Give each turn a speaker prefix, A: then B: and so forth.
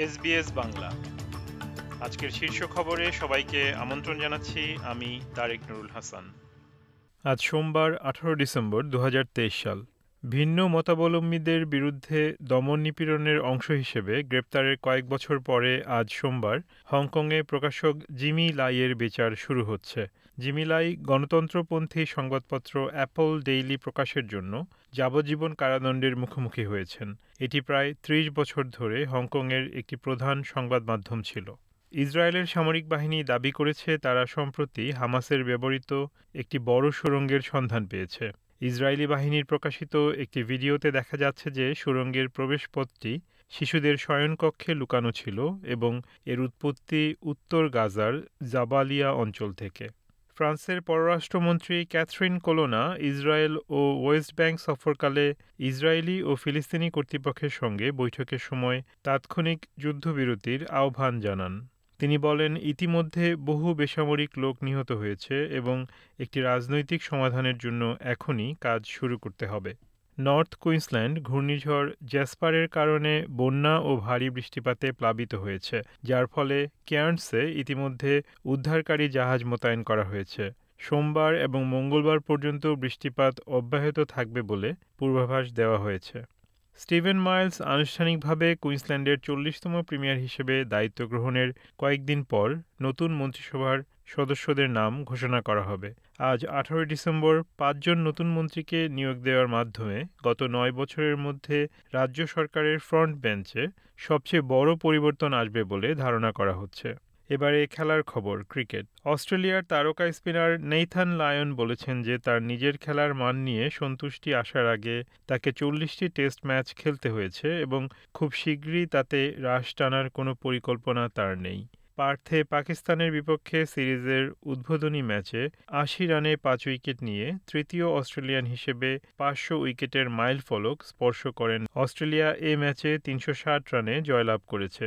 A: SBS Bangla. আজকের শীর্ষ খবরে সবাইকে আমন্ত্রণ জানাচ্ছি, আমি তারেক নুরুল হাসান। আজ সোমবার, আঠারো ডিসেম্বর দু হাজার তেইশ সাল। ভিন্ন মতাবলম্বীদের বিরুদ্ধে দমন নিপীড়নের অংশ হিসেবে গ্রেপ্তারের কয়েক বছর পরে আজ সোমবার হংকংয়ে প্রকাশক জিমি লাইয়ের বিচার শুরু হচ্ছে। জিমি লাই গণতন্ত্রপন্থী সংবাদপত্র অ্যাপল ডেইলি প্রকাশের জন্য যাবজ্জীবন কারাদণ্ডের মুখোমুখি হয়েছেন। এটি প্রায় ত্রিশ বছর ধরে হংকংয়ের একটি প্রধান সংবাদ মাধ্যম ছিল। ইসরায়েলের সামরিক বাহিনী দাবি করেছে, তারা সম্প্রতি হামাসের ব্যবহৃত একটি বড় সুড়ঙ্গের সন্ধান পেয়েছে। ইসরায়েলি বাহিনীর প্রকাশিত একটি ভিডিওতে দেখা যাচ্ছে যে সুড়ঙ্গের প্রবেশপথটি শিশুদের শয়নকক্ষে লুকানো ছিল এবং এর উৎপত্তি উত্তর গাজার জাবালিয়া অঞ্চল থেকে। ফ্রান্সের পররাষ্ট্রমন্ত্রী ক্যাথরিন কোলোনা ইসরায়েল ও ওয়েস্ট ব্যাংক সফরকালে ইসরায়েলি ও ফিলিস্তিনি কর্তৃপক্ষের সঙ্গে বৈঠকের সময় তাৎক্ষণিক যুদ্ধবিরতির আহ্বান জানান। তিনি বলেন, ইতিমধ্যে বহু বেসামরিক লোক নিহত হয়েছে এবং একটি রাজনৈতিক সমাধানের জন্য এখনই কাজ শুরু করতে হবে। নর্থ কুইন্সল্যান্ড ঘূর্ণিঝড় জ্যাসপারের কারণে বন্যা ও ভারী বৃষ্টিপাতে প্লাবিত হয়েছে, যার ফলে কেয়ার্নসে ইতিমধ্যে উদ্ধারকারী জাহাজ মোতায়েন করা হয়েছে। সোমবার এবং মঙ্গলবার পর্যন্ত বৃষ্টিপাত অব্যাহত থাকবে বলে পূর্বাভাস দেওয়া হয়েছে। স্টিভেন মাইলস আনুষ্ঠানিকভাবে কুইন্সল্যান্ডের চল্লিশতম প্রিমিয়ার হিসেবে দায়িত্ব গ্রহণের কয়েকদিন পর নতুন মন্ত্রিসভার সদস্যদের নাম ঘোষণা করা হবে। আজ আঠারোই ডিসেম্বর পাঁচজন নতুন মন্ত্রীকে নিয়োগ দেওয়ার মাধ্যমে গত নয় বছরের মধ্যে রাজ্য সরকারের ফ্রন্ট বেঞ্চে সবচেয়ে বড় পরিবর্তন আসবে বলে ধারণা করা হচ্ছে। এবারে খেলার খবর, ক্রিকেট। অস্ট্রেলিয়ার তারকা স্পিনার নেইথান লায়ন বলেছেন যে তার নিজের খেলার মান নিয়ে সন্তুষ্টি আসার আগে তাকে চল্লিশটি টেস্ট ম্যাচ খেলতে হয়েছে এবং খুব শীঘ্রই তাতে হ্রাস টানার কোনো পরিকল্পনা তার নেই। পার্থে পাকিস্তানের বিপক্ষে সিরিজের উদ্বোধনী ম্যাচে আশি রানে পাঁচ উইকেট নিয়ে তৃতীয় অস্ট্রেলিয়ান হিসেবে পাঁচশো উইকেটের মাইল ফলক স্পর্শ করেন। অস্ট্রেলিয়া এ ম্যাচে তিনশো ষাট রানে জয়লাভ করেছে।